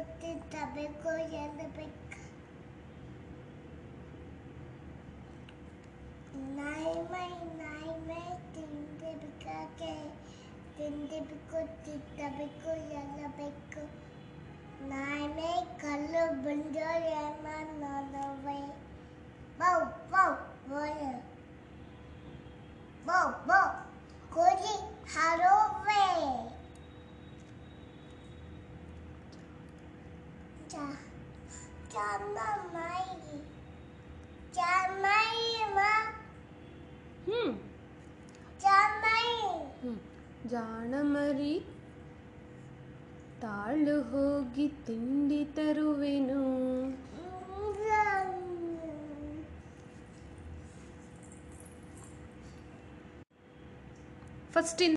ತಿನ್ನಬೇಕು ಎನ್ನಬೇಕು ನಾಯಿ ಮೈ ನಾಯಿ ಮೈ ತಿನ್ನಬೇಕಾಗೆ ತಿನ್ನಬೇಕು ತಿನ್ನಬೇಕು ಎಲ್ಲಬೇಕು ನಾಯಿ ಮೈ ಕಲ್ಲು ಬಂದು ಎಲ್ಲ ನೋಡುವೆ ಬೌ ಬೌ ಬೋಯ ಬೌ ಬೌ ಕೋಳಿ ಹಾರುವೆ ಚಾ ಚಾಮೈ ಚಾಮೈ ಮಾ ಹ್ಮ್ ಚಾಮೈ ಹ್ಮ್ ಜಾಣ ಮರಿ ತಾಳು ಹೋಗಿ ತಿಂಡಿ ತರುವೆನು ಫಸ್ಟ್ ಇನ್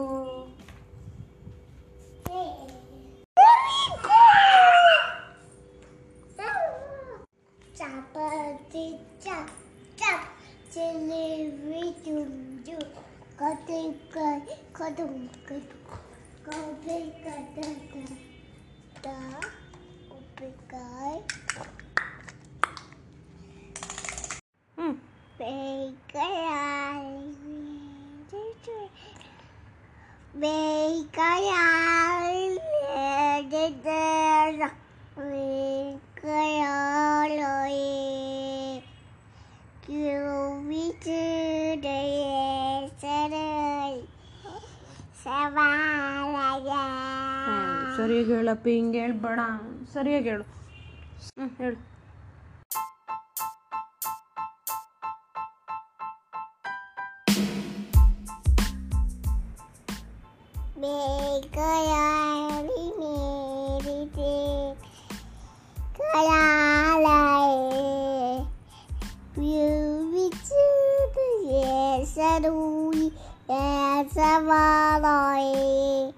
chặt chặt trên lê vi chùm chùm có tên cây có đồng cây có bê cây tơ tơ tớ có bê cây bê cây ai bê cây ai bê cây ai ಸರಿಯಾಗಿ ಹೇಳಪ್ಪ ಹಿಂಗೆ ಹೇಳ್ಬೇಡ ಸರಿಯಾಗಿ ಹೇಳು ಹ್ಞೂ ಹೇಳು ಬೇಕಯಾಲಿ ಮೇರಿದೆ ಕಯಾಲಯೇ ವಿಚುದು ಹೆಸರು Yes, Lord.